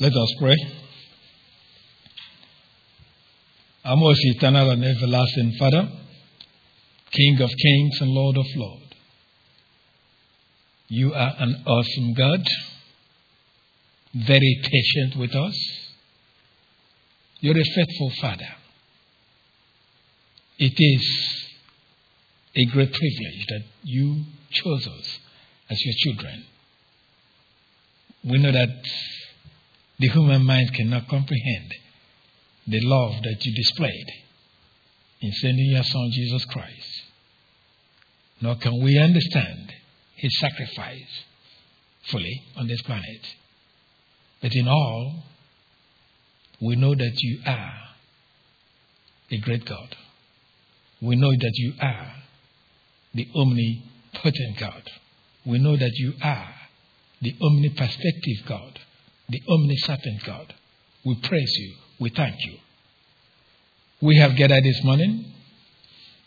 Let us pray. Our most eternal and everlasting Father, King of kings and Lord of lords, you are an awesome God, very patient with us. You're a faithful Father. It is a great privilege that you chose us as your children. We know that the human mind cannot comprehend the love that you displayed in sending your Son Jesus Christ. Nor can we understand his sacrifice fully on this planet. But in all, we know that you are a great God. We know that you are the omnipotent God. We know that you are the omniperspective God, the omniscient God. We praise you. We thank you. We have gathered this morning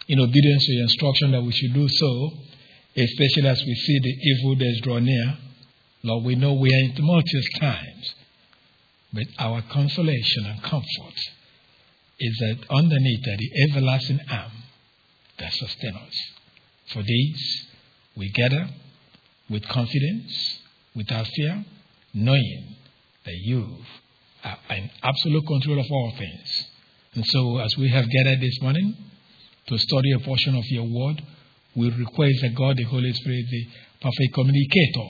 in obedience to your instruction that we should do so, especially as we see the evil days draw near. Lord, we know we are in tumultuous times, but our consolation and comfort is that underneath are the everlasting arm that sustains us. For these, we gather with confidence, without fear, knowing that you are in absolute control of all things. And so, as we have gathered this morning to study a portion of your word, we request that God, the Holy Spirit, the perfect communicator,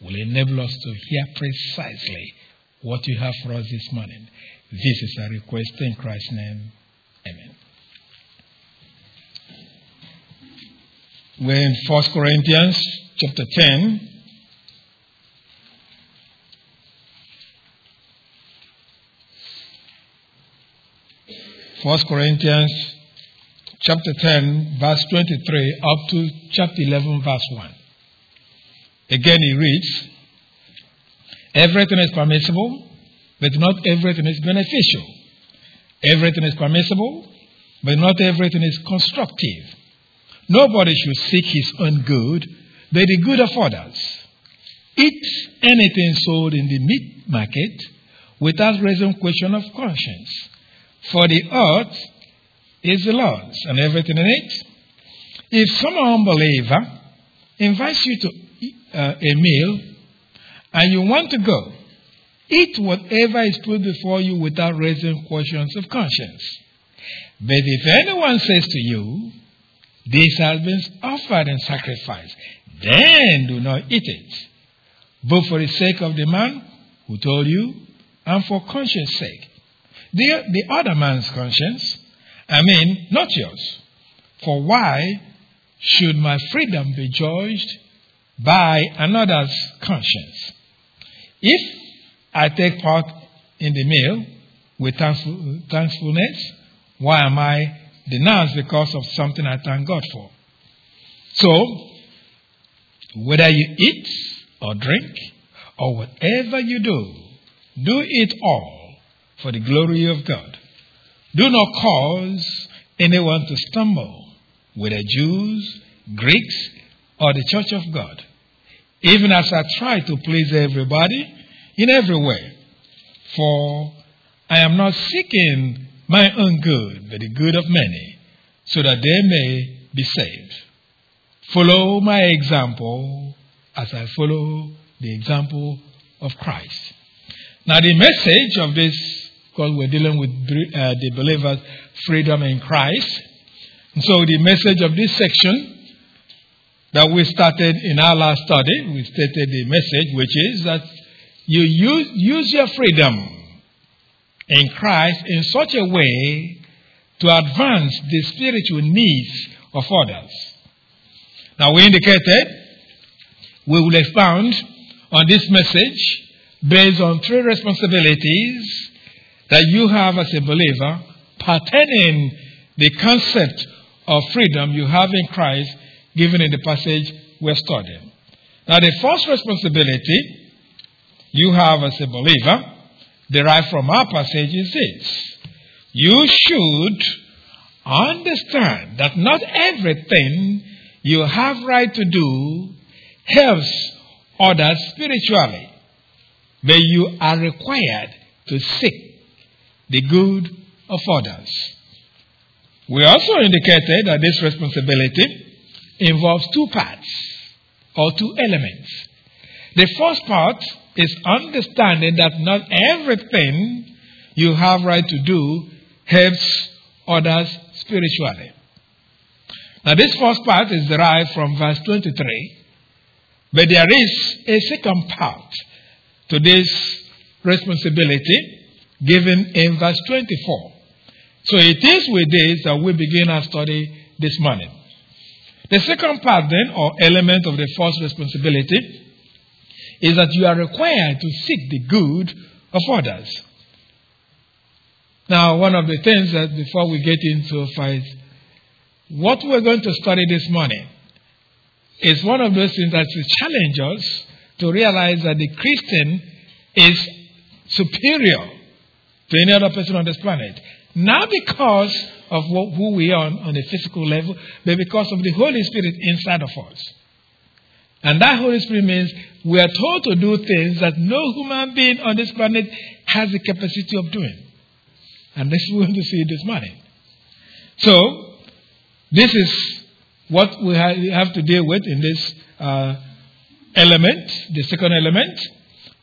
will enable us to hear precisely what you have for us this morning. This is our request in Christ's name. Amen. We're in 1 Corinthians chapter 10. First Corinthians chapter 10, verse 23 up to chapter 11, verse 1. Again, he reads, Everything is permissible, but not everything is beneficial. Everything is permissible, but not everything is constructive. Nobody should seek his own good, but the good of others. Eat anything sold in the meat market without raising question of conscience. For the earth is the Lord's and everything in it. If some unbeliever invites you to uh, a meal and you want to go, eat whatever is put before you without raising questions of conscience. But if anyone says to you, this has been offered in sacrifice, Then do not eat it, both for the sake of the man who told you and for conscience sake. The, the other man's conscience, I mean, not yours. For why should my freedom be judged by another's conscience? If I take part in the meal with thankfulness, why am I denounced because of something I thank God for. So, whether you eat or drink or whatever you do, do it all for the glory of God. Do not cause anyone to stumble, whether Jews, Greeks, or the church of God, even as I try to please everybody in every way. For I am not seeking my own good, but the good of many, so that they may be saved. Follow my example as I follow the example of Christ. Now, the message of this, because we're dealing with uh, the believer's freedom in Christ. And so, the message of this section that we started in our last study, we stated the message, which is that you use, use your freedom in Christ in such a way to advance the spiritual needs of others. Now, we indicated we will expound on this message based on three responsibilities that you have as a believer pertaining the concept of freedom you have in Christ given in the passage we're studying. Now, the first responsibility you have as a believer derived from our passage is this. You should understand that not everything you have right to do helps others spiritually. but you are required to seek the good of others. We also indicated that this responsibility involves two parts or two elements. The first part is understanding that not everything you have right to do helps others spiritually. Now, this first part is derived from verse 23, but there is a second part to this responsibility given in verse 24. So it is with this that we begin our study this morning. The second part, then, or element of the first responsibility, is that you are required to seek the good of others. Now, one of the things that before we get into fight, what we're going to study this morning is one of those things that will challenge us to realize that the Christian is superior to any other person on this planet. Not because of what, who we are on, on a physical level, but because of the Holy Spirit inside of us. And that Holy Spirit means we are told to do things that no human being on this planet has the capacity of doing. And this we want to see this morning. So, this is what we have to deal with in this uh, element, the second element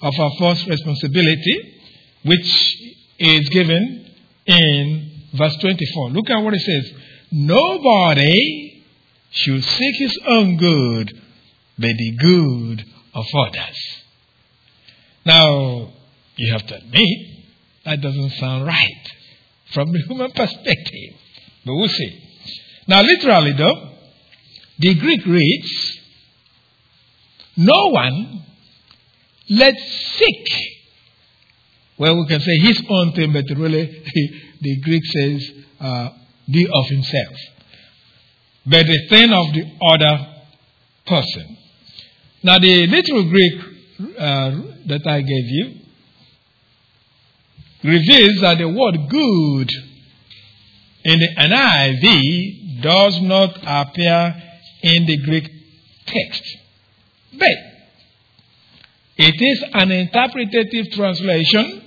of our first responsibility, which is given in verse 24. Look at what it says. Nobody should seek his own good, but the good of others. Now, you have to admit, that doesn't sound right from the human perspective. But we'll see. Now, literally, though, the Greek reads, No one let seek. Well, we can say his own thing, but really, the Greek says, uh, the of himself. But the thing of the other person. Now, the literal Greek uh, that I gave you reveals that the word good in the NIV does not appear in the Greek text. But it is an interpretative translation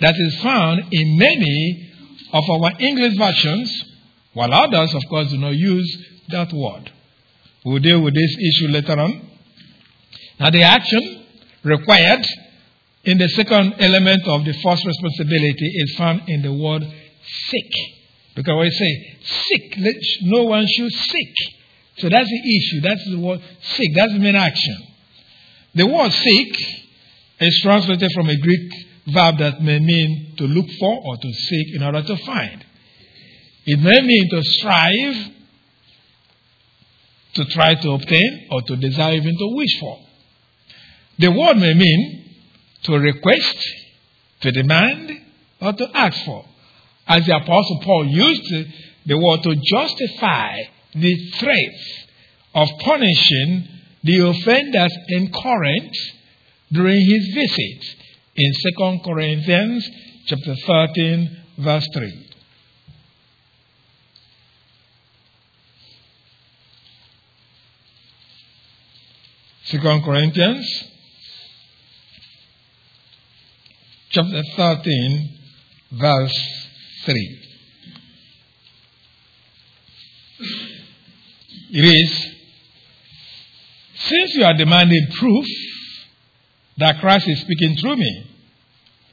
that is found in many of our English versions, while others, of course, do not use that word. We'll deal with this issue later on. Now, the action required in the second element of the first responsibility is found in the word seek. Because you say seek, no one should seek. So that's the issue. That's the word seek. That's the main action. The word seek is translated from a Greek verb that may mean to look for or to seek in order to find. It may mean to strive, to try to obtain, or to desire, even to wish for. The word may mean to request, to demand, or to ask for. As the Apostle Paul used the word to justify the threat of punishing the offenders in Corinth during his visit in 2 Corinthians chapter 13 verse 3. Second Corinthians chapter 13 verse 3. It is, since you are demanding proof that Christ is speaking through me.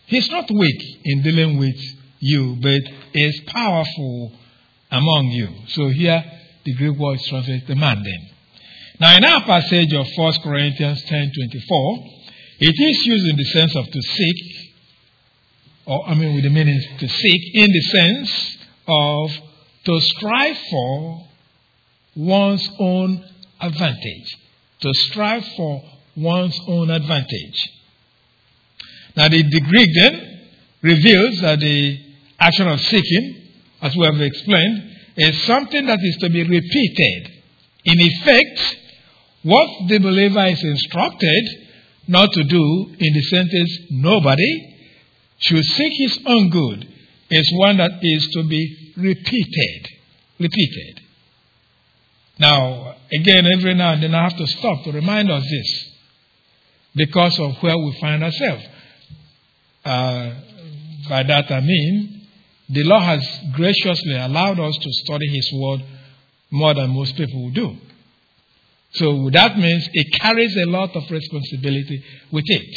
He's not weak in dealing with you, but is powerful among you. So here the Greek word is translated demanding. Now in our passage of 1 Corinthians 10 24, it is used in the sense of to seek, or I mean with the meaning to seek, in the sense of to strive for one's own advantage. To strive for one's own advantage. Now, the, Greek then reveals that the action of seeking, as we have explained, is something that is to be repeated. In effect, what the believer is instructed not to do in the sentence, nobody should seek his own good, is one that is to be repeated. Repeated. Now, again, every now and then I have to stop to remind us this because of where we find ourselves. Uh, by that I mean, the Lord has graciously allowed us to study His Word more than most people do. So that means it carries a lot of responsibility with it,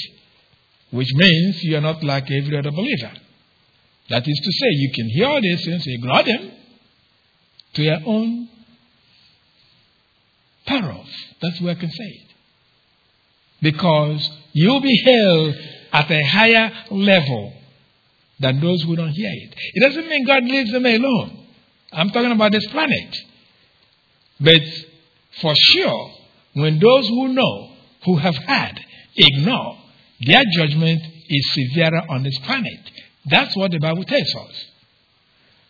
which means you are not like every other believer. That is to say, you can hear all these things, ignore them to your own peril. That's where I can say it. Because you'll be held at a higher level than those who don't hear it. It doesn't mean God leaves them alone. I'm talking about this planet. But for sure, when those who know, who have had, ignore, their judgment is severer on this planet. That's what the Bible tells us.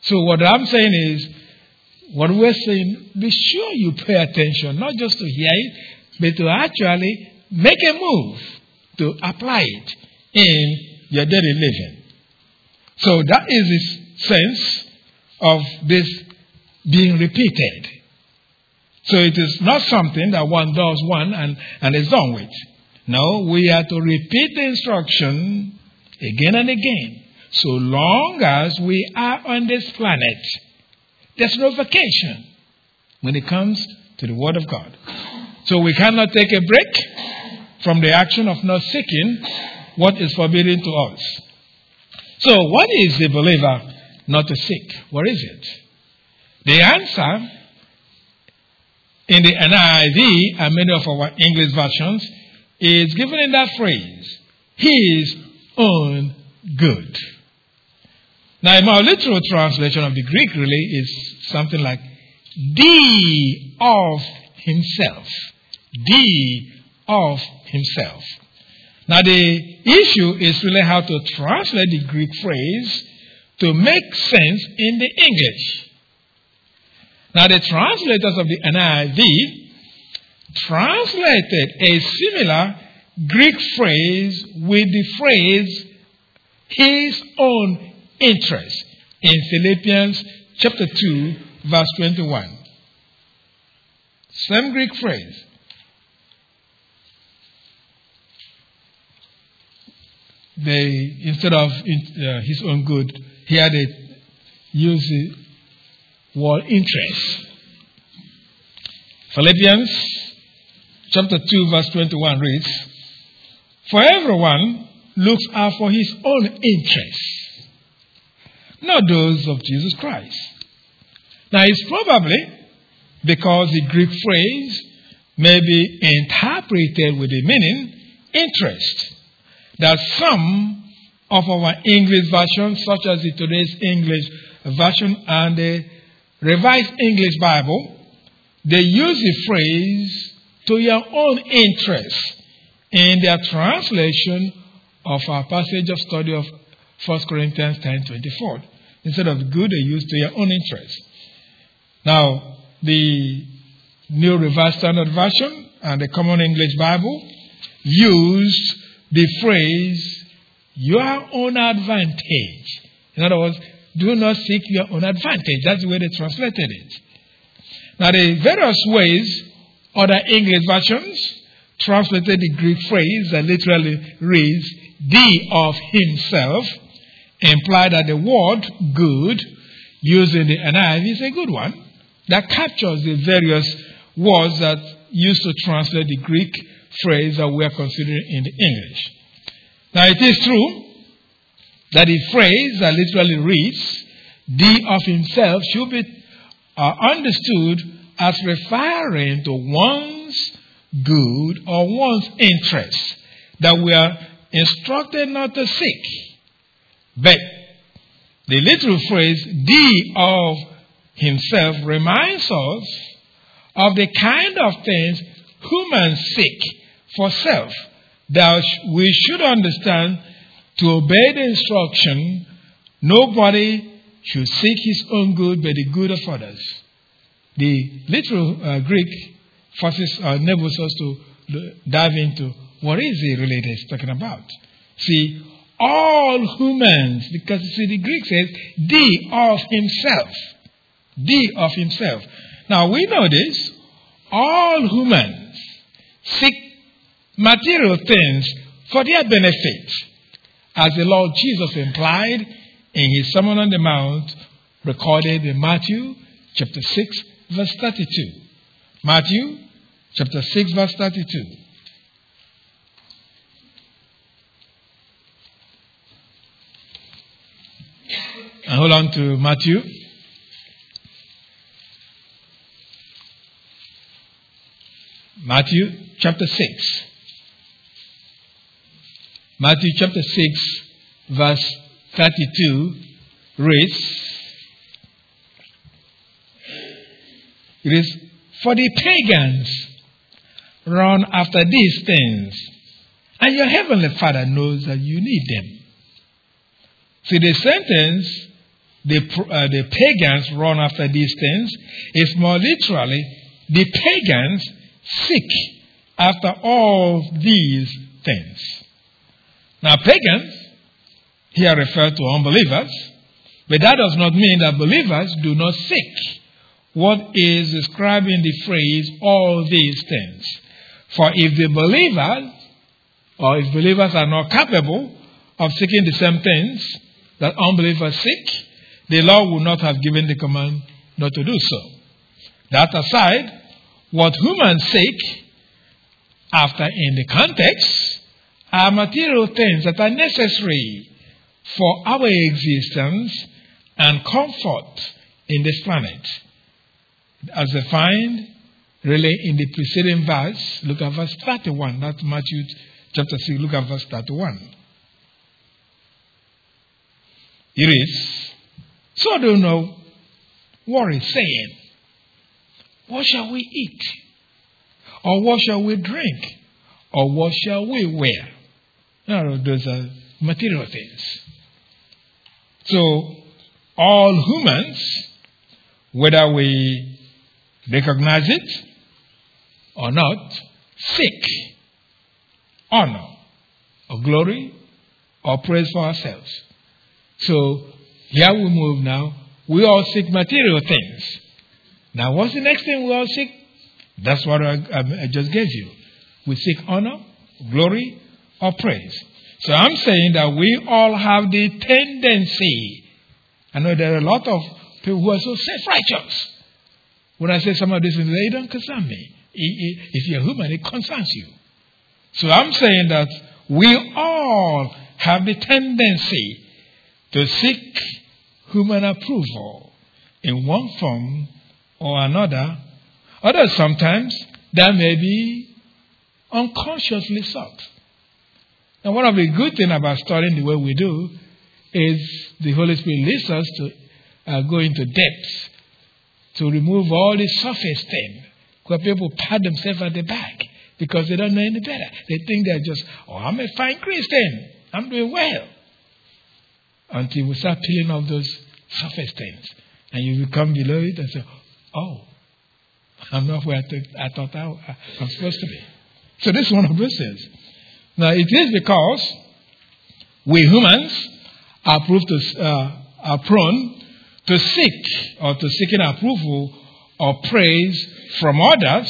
So what I'm saying is, what we're saying, be sure you pay attention, not just to hear it, but to actually make a move to apply it in your daily living. So that is the sense of this being repeated. So it is not something that one does one and, and is done with. No, we are to repeat the instruction again and again. So long as we are on this planet, there's no vacation when it comes to the Word of God. So we cannot take a break from the action of not seeking what is forbidden to us. So, what is the believer not to seek? What is it? The answer in the NIV and many of our English versions is given in that phrase, His own good. Now, in more literal translation of the Greek really is something like the of himself. The of himself. Now, the issue is really how to translate the Greek phrase to make sense in the English. Now, the translators of the NIV translated a similar Greek phrase with the phrase his own interest in Philippians chapter 2, verse 21. Same Greek phrase. They, instead of uh, his own good, here they use the word interest. Philippians chapter 2, verse 21 reads, For everyone looks out for his own interests not those of Jesus Christ. Now, it's probably because the Greek phrase may be interpreted with the meaning interest that some of our English versions, such as the today's English version and the Revised English Bible, they use the phrase to your own interest in their translation of our passage of study of 1 Corinthians 10 24. Instead of good, they use to your own interest. Now, the New Revised Standard Version and the Common English Bible use the phrase your own advantage. In other words, do not seek your own advantage. That's the way they translated it. Now, the various ways other English versions translated the Greek phrase that literally reads, the of himself, imply that the word good used in the NIV is a good one that captures the various words that used to translate the Greek phrase that we are considering in the English. Now, it is true that the phrase that literally reads, the of himself, should be uh, understood as referring to one's good or one's interest that we are instructed not to seek. But the literal phrase, the of himself, reminds us of the kind of things humans seek for self. That we should understand to obey the instruction, nobody should seek his own good but the good of others. The literal uh, Greek forces uh, enables us to dive into what is it really that's talking about. See, all humans, because see, the Greek says, the of himself. The of himself. Now we know this. All humans seek material things for their benefit, as the Lord Jesus implied in his Sermon on the Mount, recorded in Matthew chapter 6, verse 32. Matthew chapter 6, verse 32. And hold on to Matthew. Matthew chapter 6. Matthew chapter 6, verse 32 reads It is for the pagans run after these things, and your heavenly Father knows that you need them. See, the sentence, the, uh, the pagans run after these things, is more literally, the pagans seek after all these things. Now, pagans here refer to unbelievers, but that does not mean that believers do not seek what is describing the phrase all these things. For if the believers, or if believers are not capable of seeking the same things that unbelievers seek, the Lord would not have given the command not to do so. That aside, what humans seek after in the context are material things that are necessary for our existence and comfort in this planet. As defined really in the preceding verse, look at verse 31. That's Matthew chapter 6, look at verse 31. It is, so do not worry, saying, What shall we eat? Or what shall we drink? Or what shall we wear? No, those are material things. So, all humans, whether we recognize it or not, seek honor or glory or praise for ourselves. So, here we move now. We all seek material things. Now, what's the next thing we all seek? That's what I, I, just gave you. We seek honor, glory, or praise. So I'm saying that we all have the tendency. I know there are a lot of people who are so self righteous. When I say some of this, they don't concern me. If you're human, it concerns you. So I'm saying that we all have the tendency to seek human approval in one form or another Others sometimes that may be unconsciously sought. And one of the good things about studying the way we do is the Holy Spirit leads us to uh, go into depth to remove all the surface things where people pat themselves at the back because they don't know any better. They think they're just, oh, I'm a fine Christian. I'm doing well. Until we start peeling off those surface things. And you become below it and say, oh, I'm not where I, th- I thought I, am supposed to be. So this is one of those things. Now it is because we humans are, to, uh, are prone to seek or to seeking approval or praise from others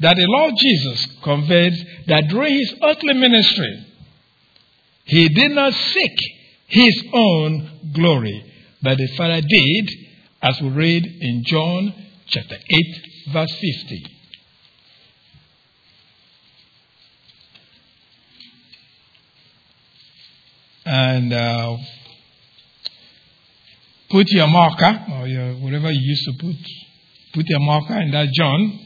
that the Lord Jesus conveyed that during his earthly ministry, he did not seek his own glory, but the Father did, as we read in John chapter 8, verse 50. And uh, put your marker, or your, whatever you used to put, put your marker in that John,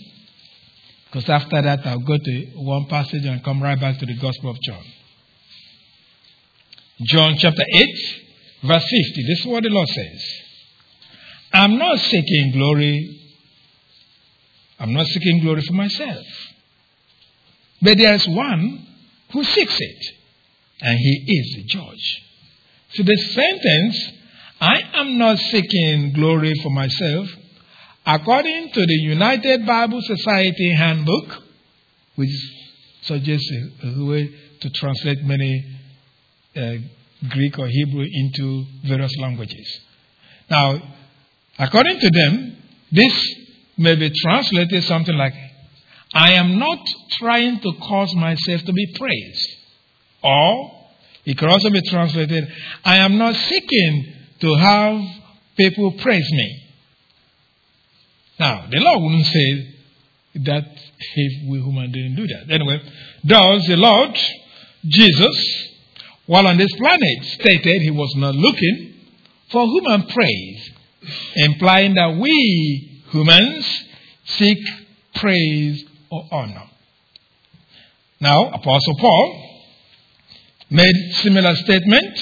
because after that I'll go to one passage and come right back to the Gospel of John. John chapter 8, verse 50. This is what the Lord says. I'm not seeking glory I'm not seeking glory for myself. But there is one who seeks it, and he is the judge. So the sentence, I am not seeking glory for myself, according to the United Bible Society handbook, which suggests a, way to translate many uh, Greek or Hebrew into various languages. Now, according to them, this may be translated something like, I am not trying to cause myself to be praised. Or, it could also be translated, I am not seeking to have people praise me. Now, the Lord wouldn't say that if we human didn't do that. Anyway, does the Lord Jesus, while on this planet, stated he was not looking for human praise, implying that we humans seek praise or honor. Now, Apostle Paul made similar statement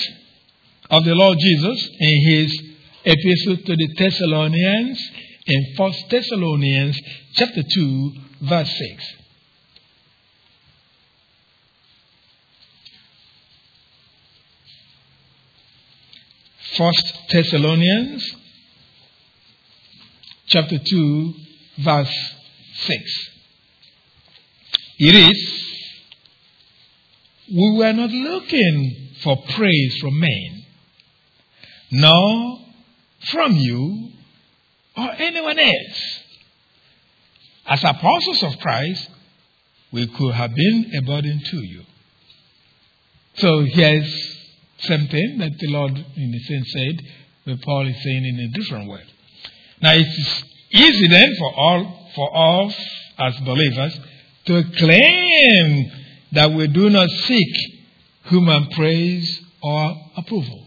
of the Lord Jesus in his epistle to the Thessalonians in 1 Thessalonians chapter 2 verse 6. First Thessalonians chapter 2 verse 6. It is, we were not looking for praise from men, nor from you or anyone else. As apostles of Christ, we could have been a burden to you. So here's something that the Lord, in a sense, said, but Paul is saying in a different way. Now it is easy then for all for us as believers to claim that we do not seek human praise or approval.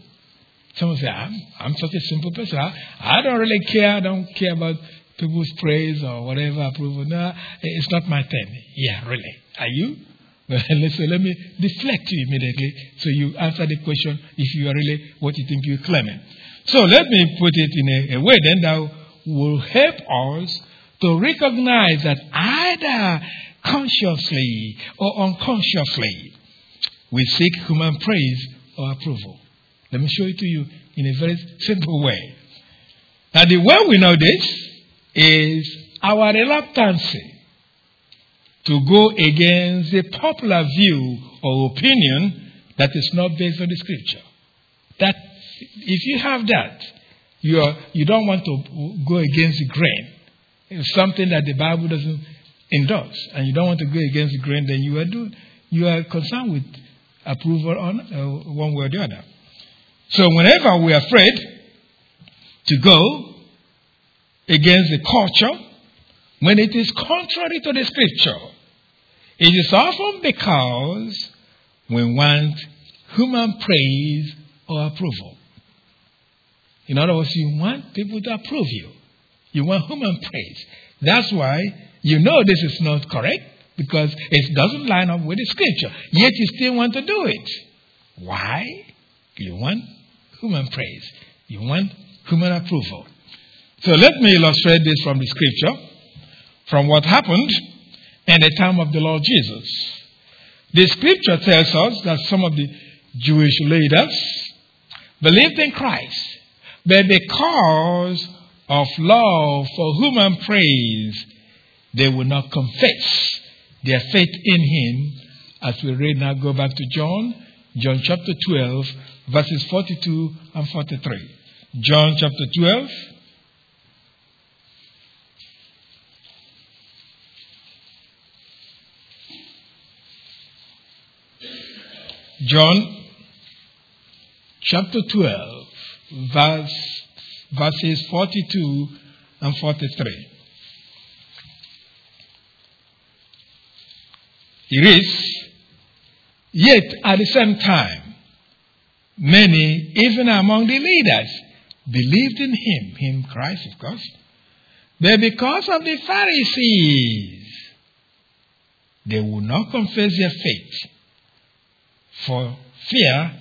Someone say, I'm, I'm such a simple person. I, I don't really care. I don't care about people's praise or whatever approval. No, it's not my thing. Yeah, really. Are you? So let me deflect you immediately so you answer the question if you are really what you think you're claiming. So let me put it in a, a way then that will help us to recognize that either consciously or unconsciously we seek human praise or approval. Let me show it to you in a very simple way. Now, the way we know this is our reluctance to go against the popular view or opinion that is not based on the scripture. That if you have that, you, are, you don't want to go against the grain. It's something that the Bible doesn't endorse, and you don't want to go against the grain, then you are you are concerned with approval on uh, one way or the other. So whenever we are afraid to go against the culture, when it is contrary to the scripture, it is often because we want human praise or approval. In other words, you want people to approve you. You want human praise. That's why you know this is not correct because it doesn't line up with the scripture. Yet you still want to do it. Why? You want human praise. You want human approval. So let me illustrate this from the scripture, from what happened in the time of the Lord Jesus. The scripture tells us that some of the Jewish leaders believed in Christ, but because of love for human praise, they will not confess their faith in Him. As we read now, go back to John, John chapter 12, verses 42 and 43. John chapter 12. John chapter 12, verse, verses 42 and 43. Is, yet at the same time, many, even among the leaders, believed in him, him Christ, of course. But because of the Pharisees, they would not confess their faith. For fear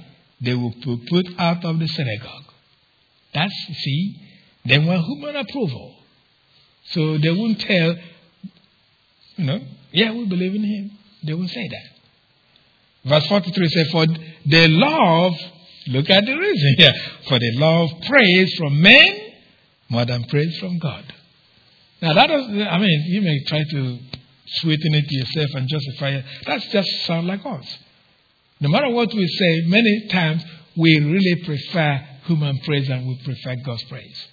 they will be put out of the synagogue. That's, see, they want human approval. So they won't tell, you know, yeah, we believe in him. They won't say that. Verse 43 says, For they love Look at the reason here. For they love praise from men more than praise from God. Now that does I mean, you may try to sweeten it to yourself and justify it. That's just sound like us. No matter what we say, many times we really prefer human praise and we prefer God's praise.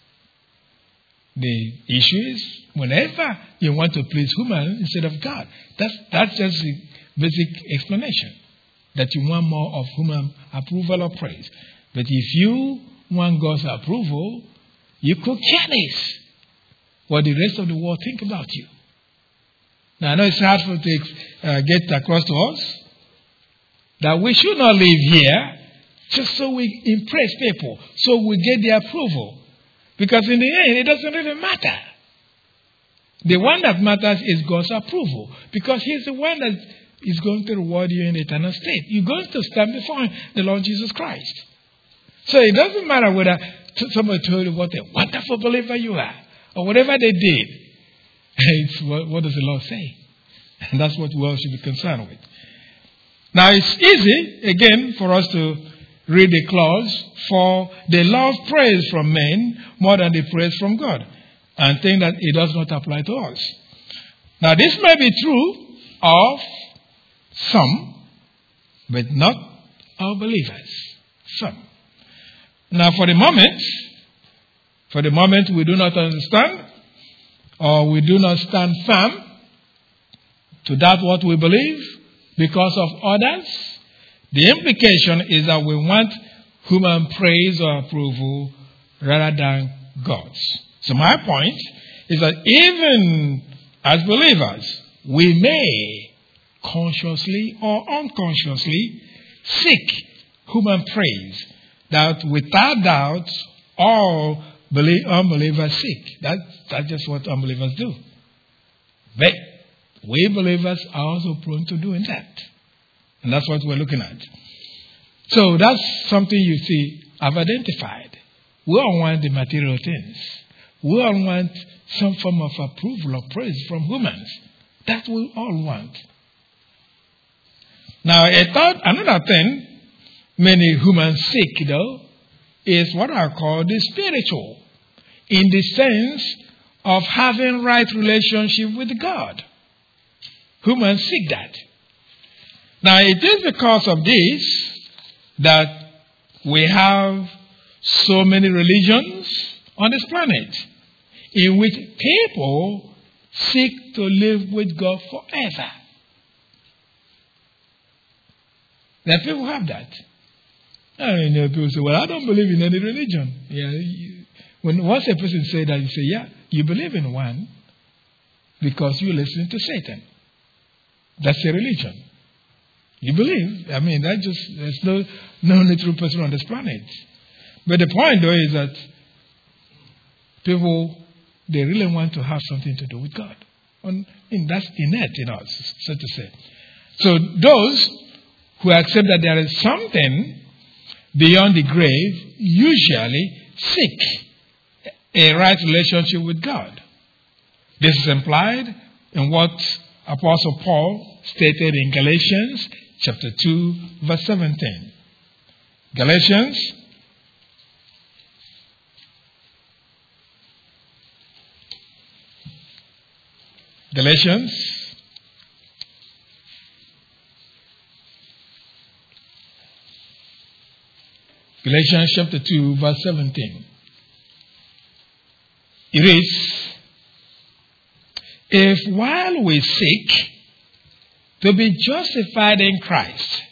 The issue is whenever you want to please human instead of God. That's, that's just the basic explanation. That you want more of human approval or praise. But if you want God's approval, you could care less what the rest of the world think about you. Now, I know it's hard for to uh, get across to us that we should not live here just so we impress people, so we get their approval. Because in the end, it doesn't really matter. The one that matters is God's approval, because He's the one that is going to reward you in the eternal state. You're going to stand before the Lord Jesus Christ. So it doesn't matter whether somebody told you what a wonderful believer you are, or whatever they did. It's what, what does the Lord say? And that's what we all should be concerned with. Now it's easy, again, for us to read the clause, for they love praise from men more than the praise from God, and think that it does not apply to us. Now this may be true of some, but not all believers. Some. Now for the moment, for the moment we do not understand, or we do not stand firm to that what we believe, because of others, the implication is that we want human praise or approval rather than God's. So my point is that even as believers, we may consciously or unconsciously seek human praise that without doubt all unbelievers seek. That, that's just what unbelievers do. But we believers are also prone to doing that. And that's what we're looking at. So that's something you see I've identified. We all want the material things. We all want some form of approval or praise from humans. That we all want. Now, a third, another thing many humans seek, though, is what I call the spiritual, in the sense of having right relationship with God. Humans seek that. Now, it is because of this that we have so many religions on this planet in which people seek to live with God forever. There people have that. Know people say, Well, I don't believe in any religion. Yeah, when once a person says that, you say, Yeah, you believe in one because you listen to Satan. That's a religion. You believe. I mean, that just, there's no, no natural person on this planet. But the point, though, is that people, they really want to have something to do with God. And that's innate in us, so to say. So those who accept that there is something beyond the grave usually seek a right relationship with God. This is implied in what Apostle Paul stated in Galatians chapter 2, verse 17. Galatians Galatians Galatians chapter 2, verse 17. It reads, if while we seek to be justified in Christ,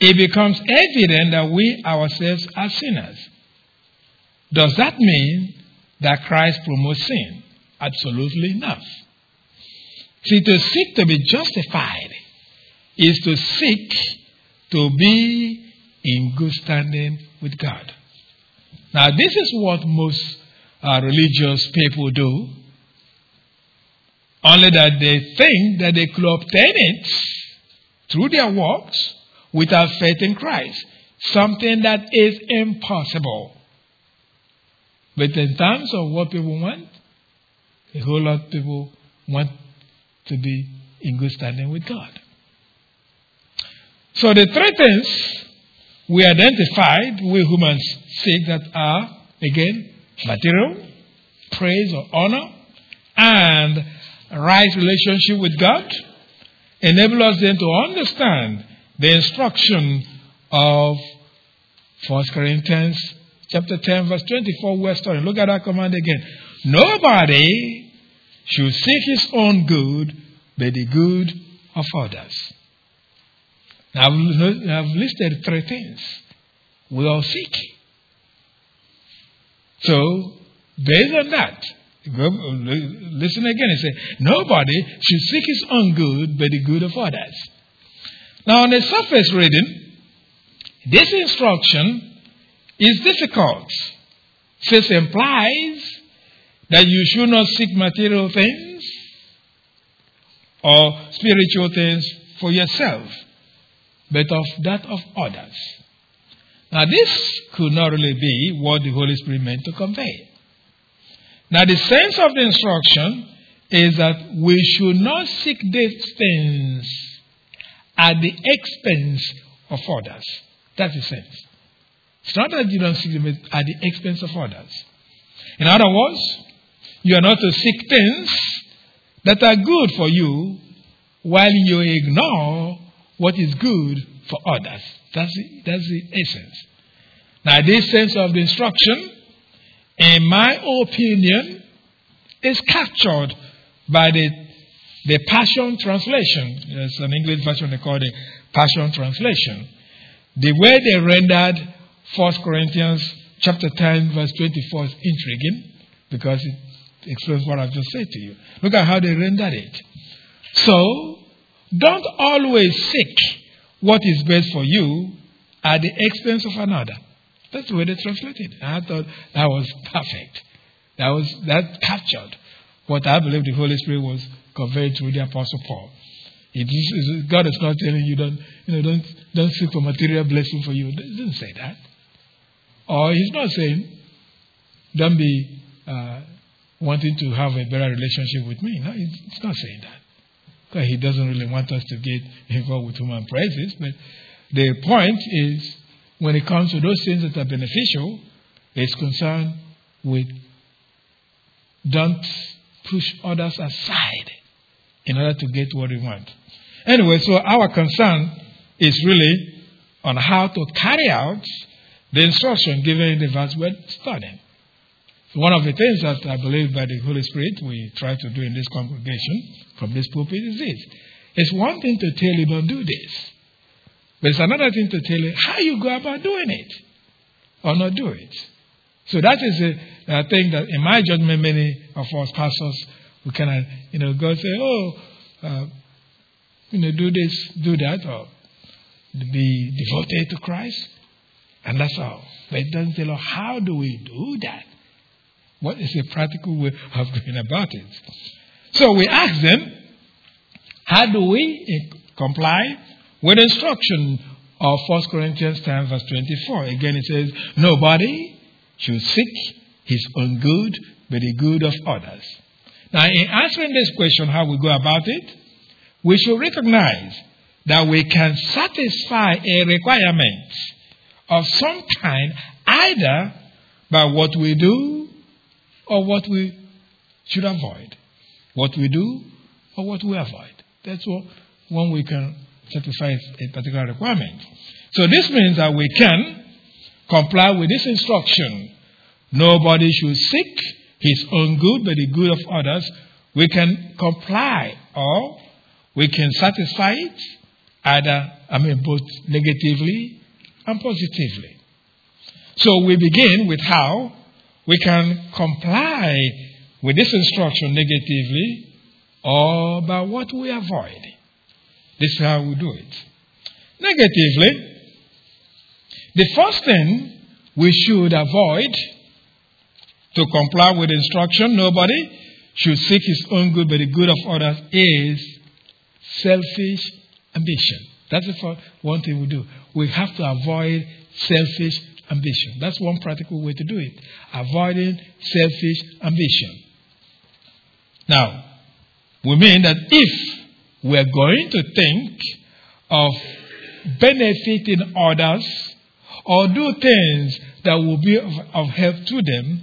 it becomes evident that we ourselves are sinners, does that mean that Christ promotes sin? Absolutely not. See, to seek to be justified is to seek to be in good standing with God. Now, this is what most uh, religious people do only that they think that they could obtain it through their works without faith in Christ. Something that is impossible. But in terms of what people want, a whole lot of people want to be in good standing with God. So the three things we identified we humans seek that are, again, material, praise or honor, and right relationship with God, enable us then to understand the instruction of 1 Corinthians chapter 10, verse 24, we're studying. Look at that command again. Nobody should seek his own good, but the good of others. Now, I've listed three things we all seek. So, based on that, listen again and say, nobody should seek his own good, but the good of others. Now, on the surface reading, this instruction is difficult. This implies that you should not seek material things or spiritual things for yourself, but of that of others. Now, this could not really be what the Holy Spirit meant to convey. Now, the sense of the instruction is that we should not seek these things at the expense of others. That's the sense. It's not that you don't seek them at the expense of others. In other words, you are not to seek things that are good for you while you ignore what is good for others. That's the, that's the essence. Now, this sense of the instruction, in my opinion, is captured by the, the Passion Translation. There's an English version they call the Passion Translation. The way they rendered 1 Corinthians chapter 10, verse 24 is intriguing because it explains what I've just said to you. Look at how they rendered it. So, don't always seek what is best for you at the expense of another. That's the way they translated. I thought that was perfect. That was that captured what I believe the Holy Spirit was conveying through the Apostle Paul. It is, God is not telling you don't you know don't don't seek for material blessing for you. He doesn't say that. Or he's not saying don't be uh, wanting to have a better relationship with me. No, it's not saying that. Because he doesn't really want us to get involved with human praises. But the point is, when it comes to those things that are beneficial, it's concerned with don't push others aside in order to get what we want. Anyway, so our concern is really on how to carry out the instruction given in the verse we're studying. One of the things that I believe by the Holy Spirit we try to do in this congregation from this pulpit is this. It's one thing to tell you don't do this, but it's another thing to tell you how you go about doing it or not do it. So that is a, a thing that, in my judgment, many of us pastors we cannot, you know, go say, oh, uh, you know, do this, do that, or be devoted to Christ, and that's all. But it doesn't tell us how do we do that. What is a practical way of going about it? So we ask them, how do we comply with instruction of 1 Corinthians 10, verse 24? Again, it says, Nobody should seek his own good, but the good of others. Now, in answering this question, how we go about it, we should recognize that we can satisfy a requirement of some kind either by what we do or what we should avoid. What we do or what we avoid. That's what one we can satisfy a particular requirement. So this means that we can comply with this instruction. Nobody should seek his own good, but the good of others. We can comply or we can satisfy it either, I mean, both negatively and positively. So we begin with how we can comply with this instruction negatively or by what we avoid. This is how we do it. Negatively, the first thing we should avoid to comply with instruction, nobody should seek his own good but the good of others, is selfish ambition. That's the first, one thing we do. We have to avoid selfish ambition. That's one practical way to do it. Avoiding selfish ambition. Now, we mean that if we're going to think of benefiting others or do things that will be of, of help to them,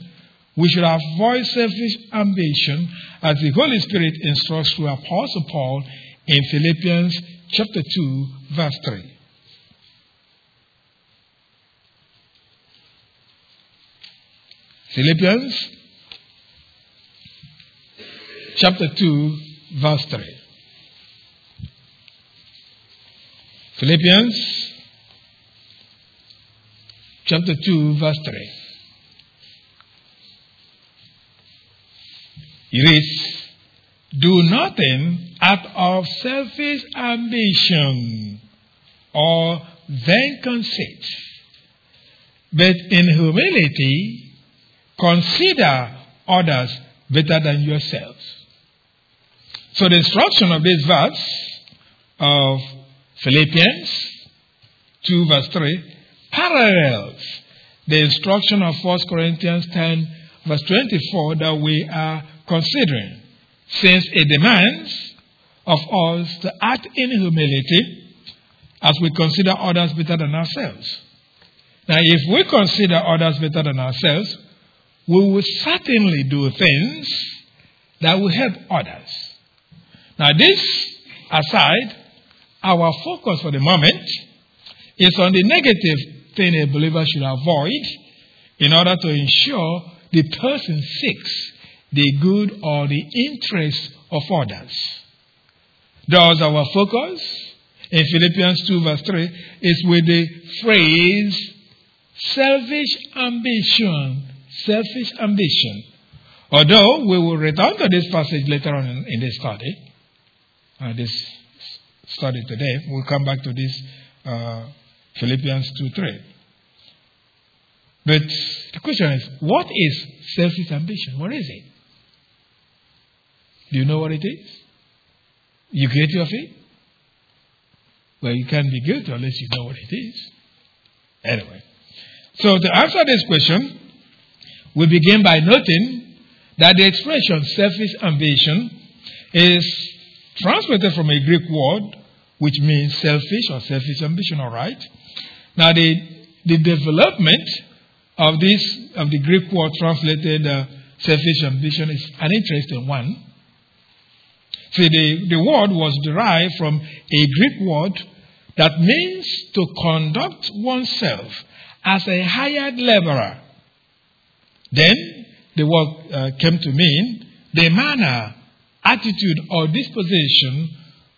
we should avoid selfish ambition as the Holy Spirit instructs through Apostle Paul in Philippians chapter 2, verse 3. Philippians chapter 2, verse 3. Philippians chapter 2, verse 3. It reads, Do nothing out of selfish ambition or vain conceit, but in humility consider others better than yourselves. So the instruction of this verse of Philippians 2 verse 3 parallels the instruction of 1 Corinthians 10 verse 24 that we are considering, since it demands of us to act in humility as we consider others better than ourselves. Now, if we consider others better than ourselves, we will certainly do things that will help others. Now, this aside, our focus for the moment is on the negative thing a believer should avoid in order to ensure the person seeks the good or the interest of others. Thus, our focus in Philippians 2, verse 3 is with the phrase selfish ambition. Selfish ambition. Although we will return to this passage later on in, this study, uh, this study today, we'll come back to this uh, Philippians 2 3. But the question is, what is selfish ambition? What is it? Do you know what it is? You guilty of it? Well, you can't be guilty unless you know what it is. Anyway, so to answer this question, we begin by noting that the expression selfish ambition is translated from a Greek word which means selfish or selfish ambition, all right? Now, the, the development of this, of the Greek word translated uh, selfish ambition is an interesting one. See, the, the word was derived from a Greek word that means to conduct oneself as a hired laborer. Then the word uh, came to mean the manner, attitude, or disposition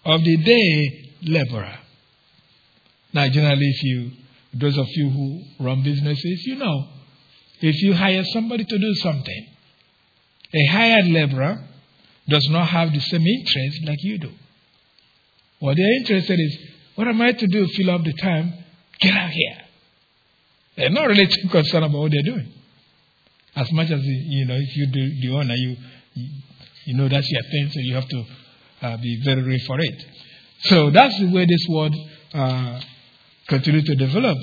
of the day laborer. Now, generally, if you, those of you who run businesses, you know, if you hire somebody to do something, a hired laborer does not have the same interest like you do. What they're interested is, what am I to do? Fill up the time. Get out here. They're not really too concerned about what they're doing. As much as, you know, if you do the owner, you, you know that's your thing, so you have to uh, be very ready for it. So that's the way this word uh, continued to develop.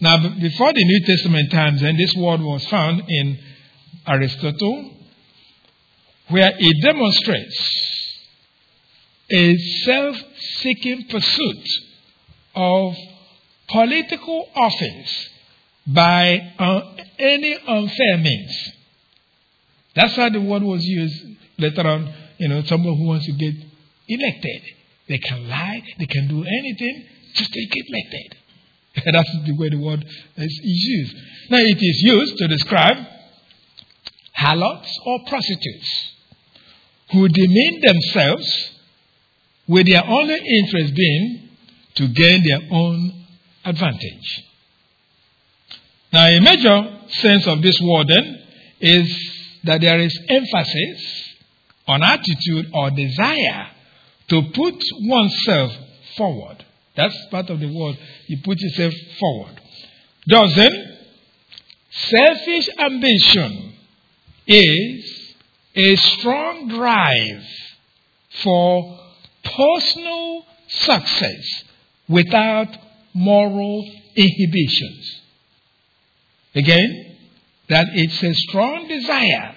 Now, before the New Testament times, and this word was found in Aristotle, where it demonstrates a self seeking pursuit of political office by uh, any unfair means. That's how the word was used later on. You know, someone who wants to get elected. They can lie, they can do anything just take it like that. That's the way the word is used. Now, it is used to describe harlots or prostitutes who demean themselves with their only interest being to gain their own advantage. Now, a major sense of this word then is that there is emphasis on attitude or desire to put oneself forward. That's part of the word. You put yourself forward. Doesn't selfish ambition is a strong drive for personal success without moral inhibitions. Again, that it's a strong desire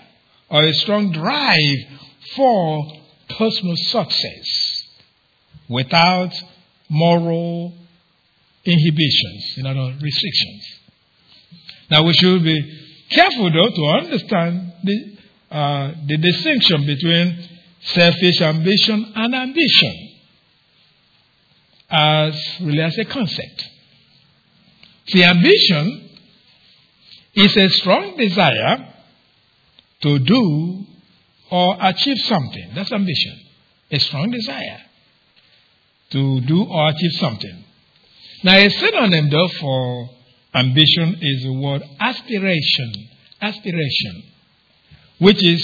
or a strong drive for personal success without moral inhibitions, in other words, restrictions. Now we should be careful though to understand the, uh, the distinction between selfish ambition and ambition as really as a concept. See, ambition is a strong desire to do or achieve something. That's ambition. A strong desire to do or achieve something. Now, a synonym, though, for ambition is the word aspiration. Aspiration, which is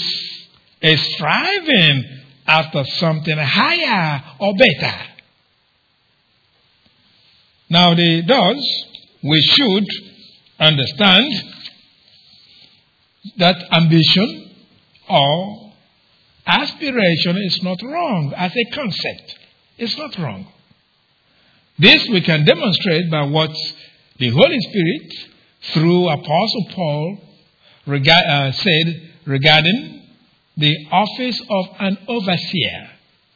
a striving after something higher or better. Now, the thus, we should understand that ambition or aspiration is not wrong as a concept. It's not wrong. This we can demonstrate by what the Holy Spirit, through Apostle Paul, uh, said regarding the office of an overseer,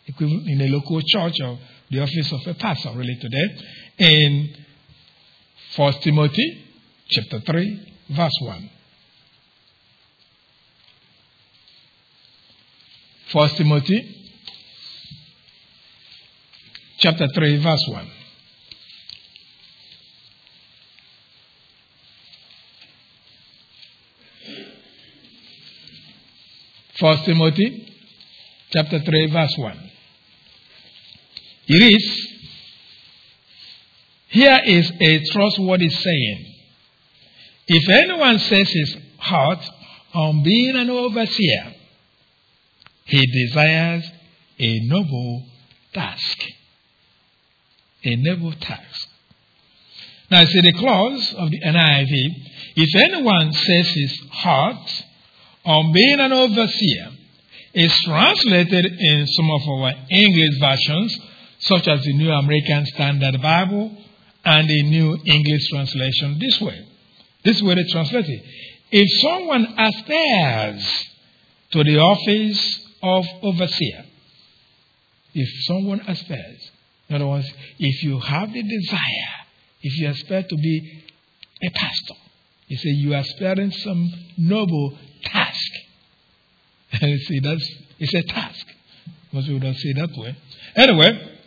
equivalent in a local church or the office of a pastor, really today, in 1 Timothy chapter 3, verse 1. 1 Timothy chapter 3, verse 1. First Timothy chapter 3, verse 1. It is, here is a trustworthy saying. If anyone sets his heart on being an overseer, he desires a noble task. A noble task. Now, I see the clause of the NIV. If anyone sets his heart on being an overseer, is translated in some of our English versions, such as the New American Standard Bible and the New English Translation, this way. This way they translate it. If someone aspires to the office of overseer. If someone aspires, in other words, if you have the desire, if you aspire to be a pastor, you say you are aspiring some noble task. And you see, that's it's a task. Most people don't say that way. Anyway,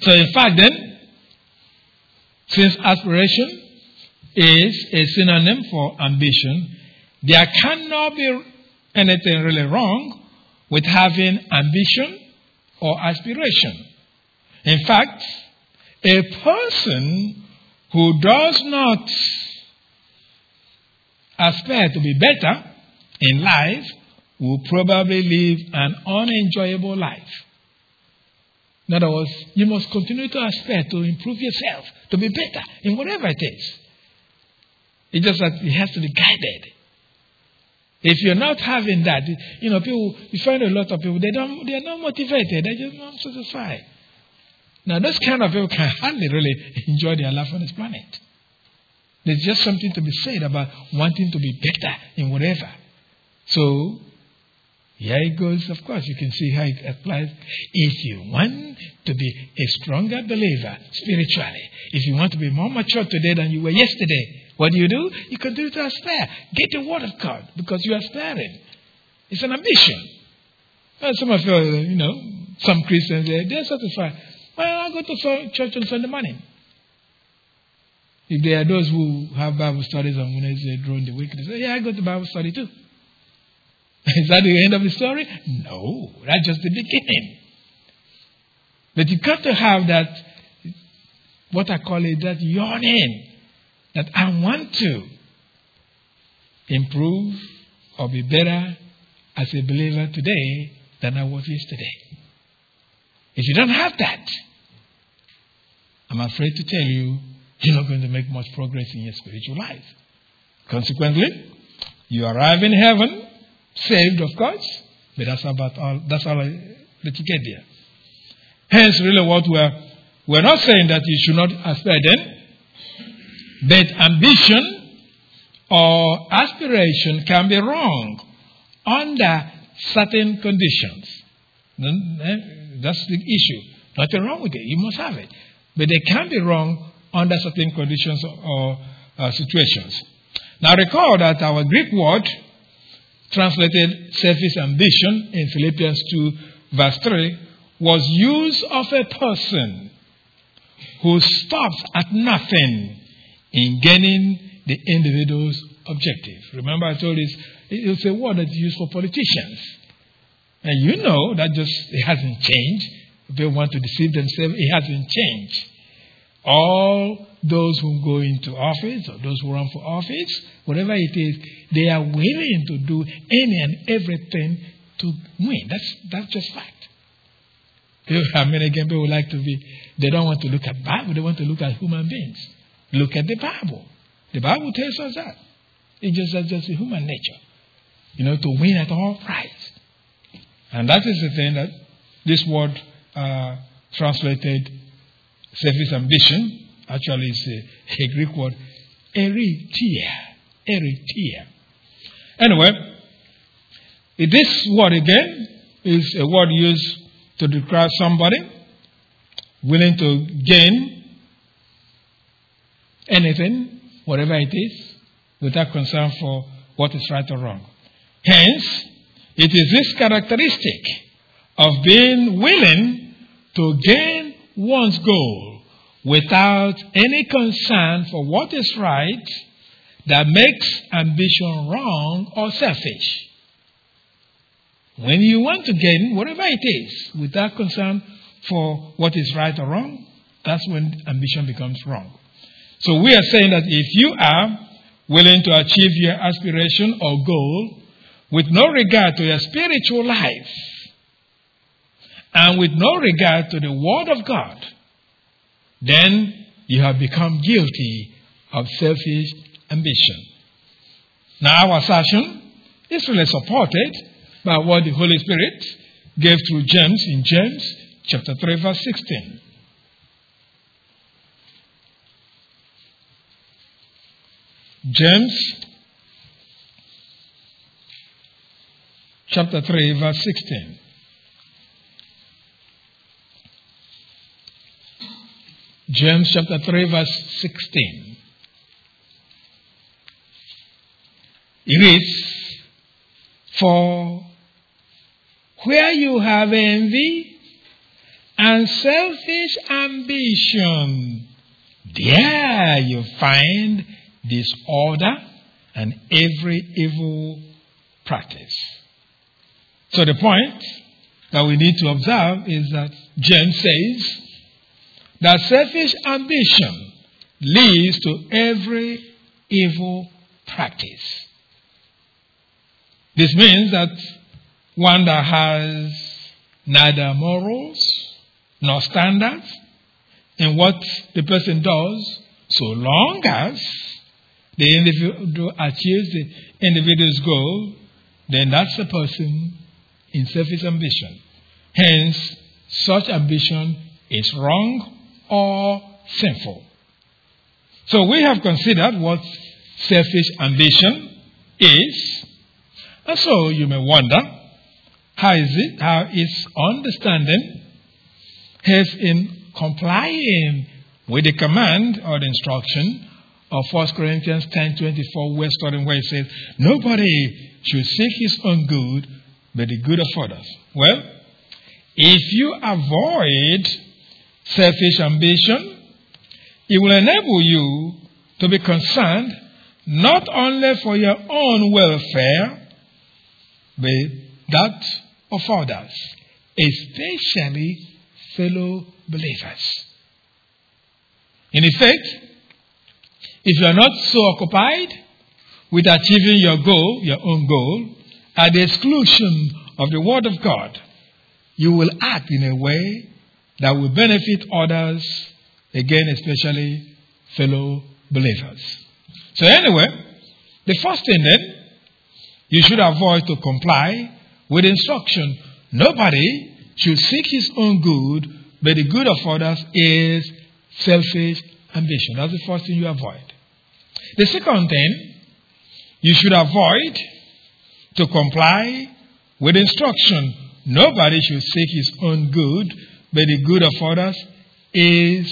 so in fact, then, since aspiration is a synonym for ambition, there cannot be anything really wrong with having ambition or aspiration. In fact, a person who does not aspire to be better in life will probably live an unenjoyable life. In other words, you must continue to aspire to improve yourself, to be better in whatever it is. It's just that it has to be guided. If you're not having that, you know, people, you find a lot of people, they don't, they're not motivated, they're just not satisfied. Now, those kind of people can hardly really enjoy their life on this planet. There's just something to be said about wanting to be better in whatever. So, here it goes. Of course, you can see how it applies. If you want to be a stronger believer spiritually, if you want to be more mature today than you were yesterday, what do you do? You continue to aspire. Get the word of God because you are aspiring. It's an ambition. Some of you, uh, you know, some Christians, they're satisfied. Well, I go to church on Sunday morning. If there are those who have Bible studies on Wednesday during the week, they say, Yeah, I go to Bible study too. Is that the end of the story? No, that's just the beginning. But you got to have that, what I call it, that yearning that I want to improve or be better as a believer today than I was yesterday. If you don't have that, I'm afraid to tell you, you're not going to make much progress in your spiritual life. Consequently, you arrive in heaven, saved, of course, but that's about all. That's all that you get there. Hence, really, what we're we're not saying that you should not aspire then but ambition or aspiration can be wrong under certain conditions. That's the issue. Nothing wrong with it. You must have it. But they can be wrong under certain conditions or uh, situations. Now recall that our Greek word translated selfish ambition in Philippians 2 verse 3 was used of a person who stops at nothing in gaining the individual's objective. Remember, I told you It's a word that's used for politicians. And you know that just it hasn't changed. If they want to deceive themselves, it hasn't changed. All those who go into office or those who run for office, whatever it is, they are willing to do any and everything to win. That's that's just fact. I mean, again, people like to be, they don't want to look at Bible, they want to look at human beings. Look at the Bible. The Bible tells us that. It's just, that's just human nature. You know, to win at all price. And that is the thing that this word uh, translated selfish ambition actually is a, a Greek word, eritheia. Eritheia. Anyway, this word again is a word used to describe somebody willing to gain anything, whatever it is, without concern for what is right or wrong. Hence, it is this characteristic of being willing to gain one's goal without any concern for what is right that makes ambition wrong or selfish. When you want to gain whatever it is without concern for what is right or wrong, that's when ambition becomes wrong. So we are saying that if you are willing to achieve your aspiration or goal with no regard to your spiritual life and with no regard to the Word of God, then you have become guilty of selfish ambition. Now, our assertion is really supported by what the Holy Spirit gave through James in James chapter 3, verse 16. James chapter 3, verse 16. James chapter 3, verse 16. It reads, For where you have envy and selfish ambition, there you find disorder and every evil practice. So the point that we need to observe is that James says that selfish ambition leads to every evil practice. This means that one that has neither morals nor standards in what the person does, so long as the individual achieves the individual's goal, then that's the person in selfish ambition. Hence, such ambition is wrong or sinful. So we have considered what selfish ambition is. And so you may wonder, how is it? How is understanding has in complying with the command or the instruction of 1 Corinthians 10:24, we're starting where it says, "Nobody should seek his own good, but the good of others." Well, if you avoid selfish ambition, it will enable you to be concerned not only for your own welfare, but that of others, especially fellow believers. In effect, if you are not so occupied with achieving your goal, your own goal, at the exclusion of the Word of God, you will act in a way that will benefit others, again, especially fellow believers. So, anyway, the first thing then, you should avoid to comply with instruction. Nobody should seek his own good, but the good of others is selfish ambition. That's the first thing you avoid. The second thing, you should avoid to comply with instruction. Nobody should seek his own good, but the good of others is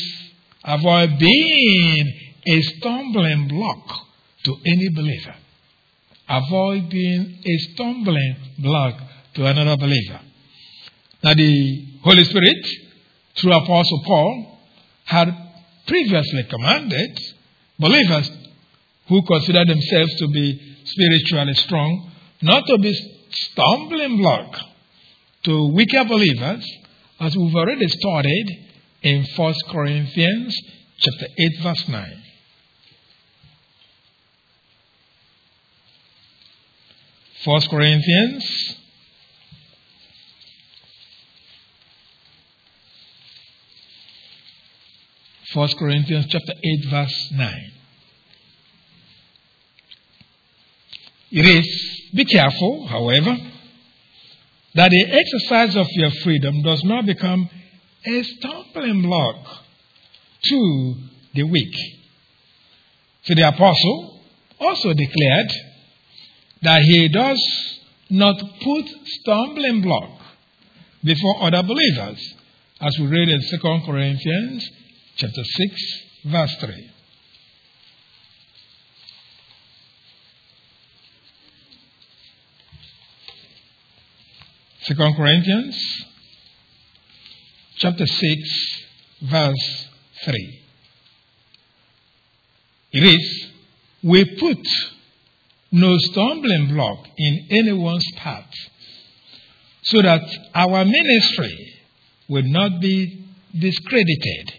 avoid being a stumbling block to any believer. Avoid being a stumbling block to another believer. Now, the Holy Spirit, through Apostle Paul, had previously commanded believers who consider themselves to be spiritually strong not to be stumbling block to weaker believers, as we've already studied in 1 Corinthians chapter 8, verse 9. First Corinthians First Corinthians chapter 8 verse 9. It is, be careful, however, that the exercise of your freedom does not become a stumbling block to the weak. So the apostle also declared that he does not put stumbling block before other believers, as we read in 2 Corinthians chapter 6, verse 3. Second Corinthians chapter 6 verse 3. It is, we put no stumbling block in anyone's path, so that our ministry will not be discredited.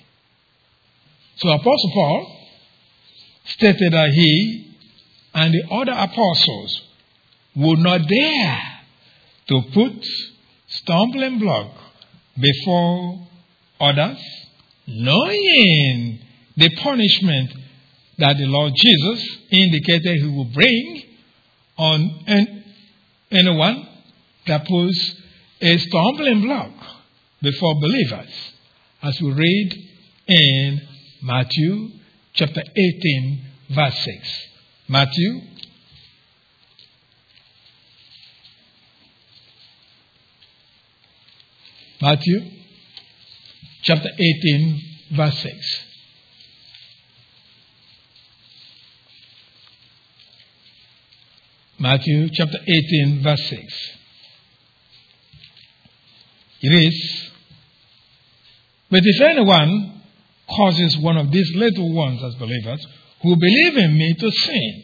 So Apostle Paul stated that he and the other apostles would not dare to put stumbling block before others, knowing the punishment that the Lord Jesus indicated he will bring on anyone that puts a stumbling block before believers, as we read in Matthew chapter 18, verse 6. Matthew Matthew chapter 18, verse 6. Matthew chapter 18, verse 6. It is, But if anyone causes one of these little ones as believers who believe in me to sin,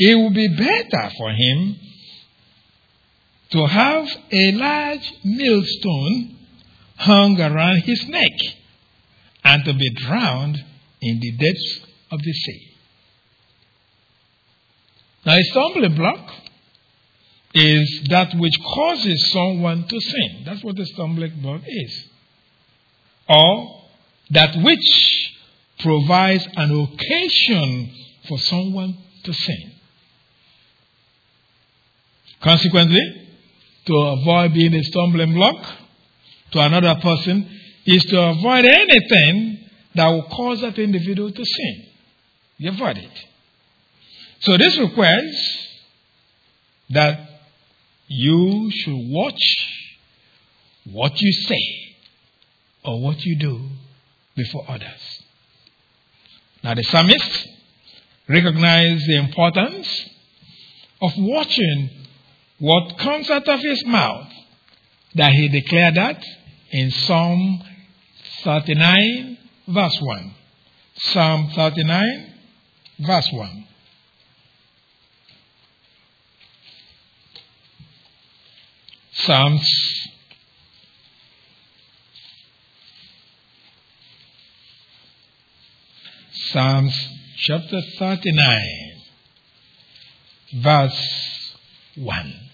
it will be better for him to have a large millstone hung around his neck and to be drowned in the depths of the sea. Now, a stumbling block is that which causes someone to sin. That's what a stumbling block is. Or that which provides an occasion for someone to sin. Consequently, to avoid being a stumbling block to another person is to avoid anything that will cause that individual to sin. You avoid it. So this requires that you should watch what you say or what you do before others. Now the psalmist recognized the importance of watching what comes out of his mouth, that he declared that in Psalm 39, verse 1. Psalm 39, verse 1. Psalms Psalms chapter 39, verse 1.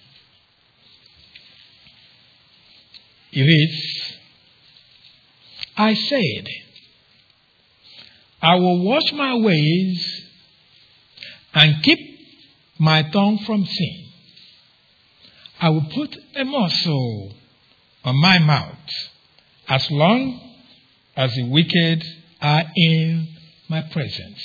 It reads, I said, I will watch my ways and keep my tongue from sin. I will put a muzzle on my mouth as long as the wicked are in my presence.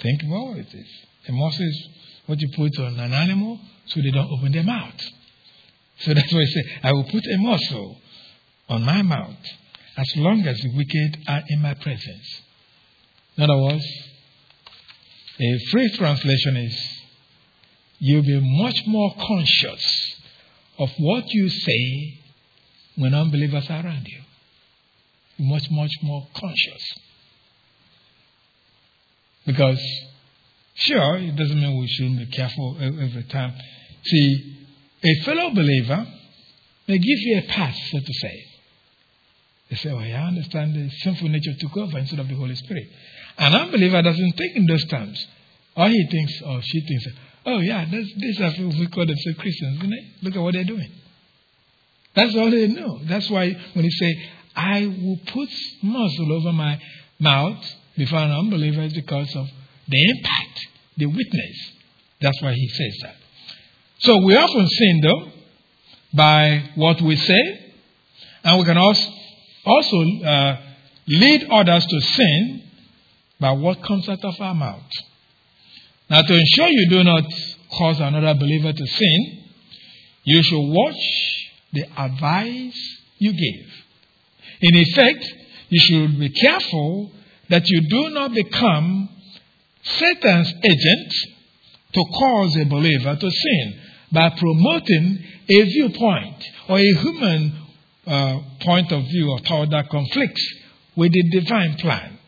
Think about it. A muzzle is what you put on an animal so they don't open their mouth. So that's why I say, I will put a muzzle on my mouth as long as the wicked are in my presence. In other words, a free translation is you'll be much more conscious of what you say when unbelievers are around you. Much, much more conscious. Because Sure, it doesn't mean we shouldn't be careful every time. See, a fellow believer may give you a pass, so to say. They say, Oh, I understand the sinful nature took over instead of the Holy Spirit. An unbeliever doesn't think in those terms. Or he thinks, or she thinks, Oh, yeah, these are people we call themselves Christians, isn't it? Look at what they're doing. That's all they know. That's why when he say, I will put muzzle over my mouth before an unbeliever, it's because of the impact, the witness. That's why he says that. So we often sin, though, by what we say, and we can also, also uh, lead others to sin by what comes out of our mouth. Now, to ensure you do not cause another believer to sin, you should watch the advice you give. In effect, you should be careful that you do not become Satan's agent to cause a believer to sin by promoting a viewpoint or a human uh, point of view or thought that conflicts with the divine plan.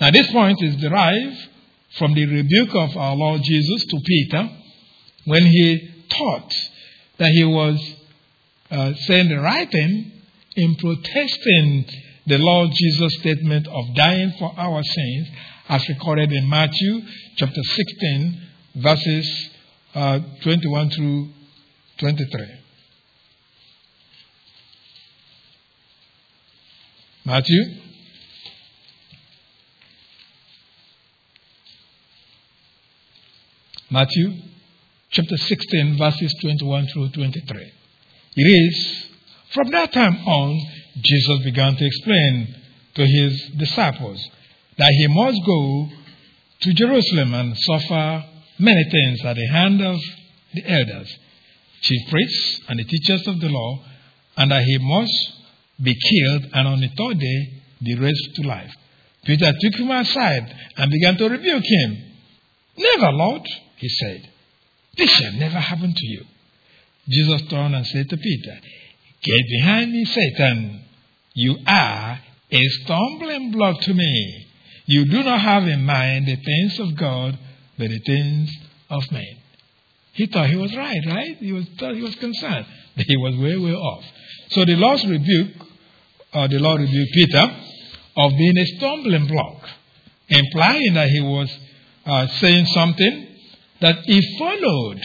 Now, this point is derived from the rebuke of our Lord Jesus to Peter when he thought that he was uh, saying the right thing in protesting the Lord Jesus' statement of dying for our sins, as recorded in Matthew chapter 16, verses uh, 21 through 23. Matthew Matthew chapter 16, verses 21 through 23. It is from that time on, Jesus began to explain to his disciples that he must go to Jerusalem and suffer many things at the hand of the elders, chief priests, and the teachers of the law, and that he must be killed and on the third day be raised to life. Peter took him aside and began to rebuke him. Never, Lord, he said. This shall never happen to you. Jesus turned and said to Peter, Get behind me, Satan. You are a stumbling block to me. You do not have in mind the things of God, the things of men. He thought he was right, right? He was thought he was concerned. He was way, way off. So the Lord's rebuke, or the Lord rebuked Peter of being a stumbling block, implying that he was uh, saying something that if followed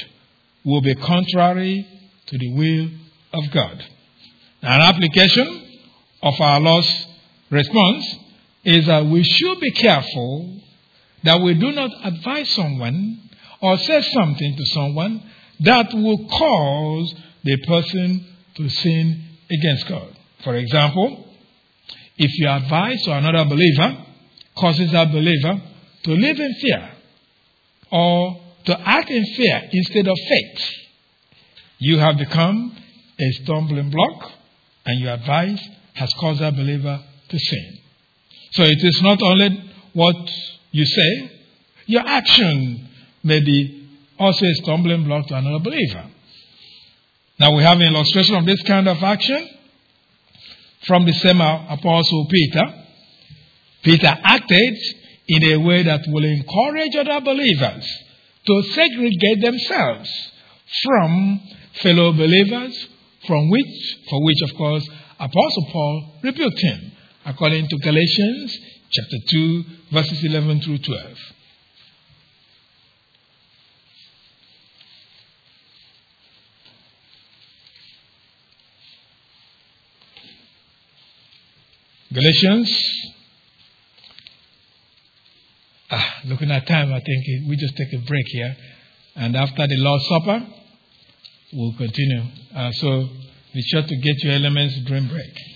will be contrary to the will of God. Now, An application of our Lord's response is that we should be careful that we do not advise someone or say something to someone that will cause the person to sin against God. For example, if your advice to another believer causes that believer to live in fear or to act in fear instead of faith, you have become a stumbling block and your advice has caused that believer to sin. So it is not only what you say, your action may be also a stumbling block to another believer. Now we have an illustration of this kind of action from the same apostle Peter. Peter acted in a way that will encourage other believers to segregate themselves from fellow believers from which, for which, of course, Apostle Paul rebuked him, according to Galatians chapter 2, verses 11 through 12. Galatians. Ah, looking at time, I think we just take a break here. And after the Lord's Supper, we'll continue. Uh, so be sure to get your elements during break.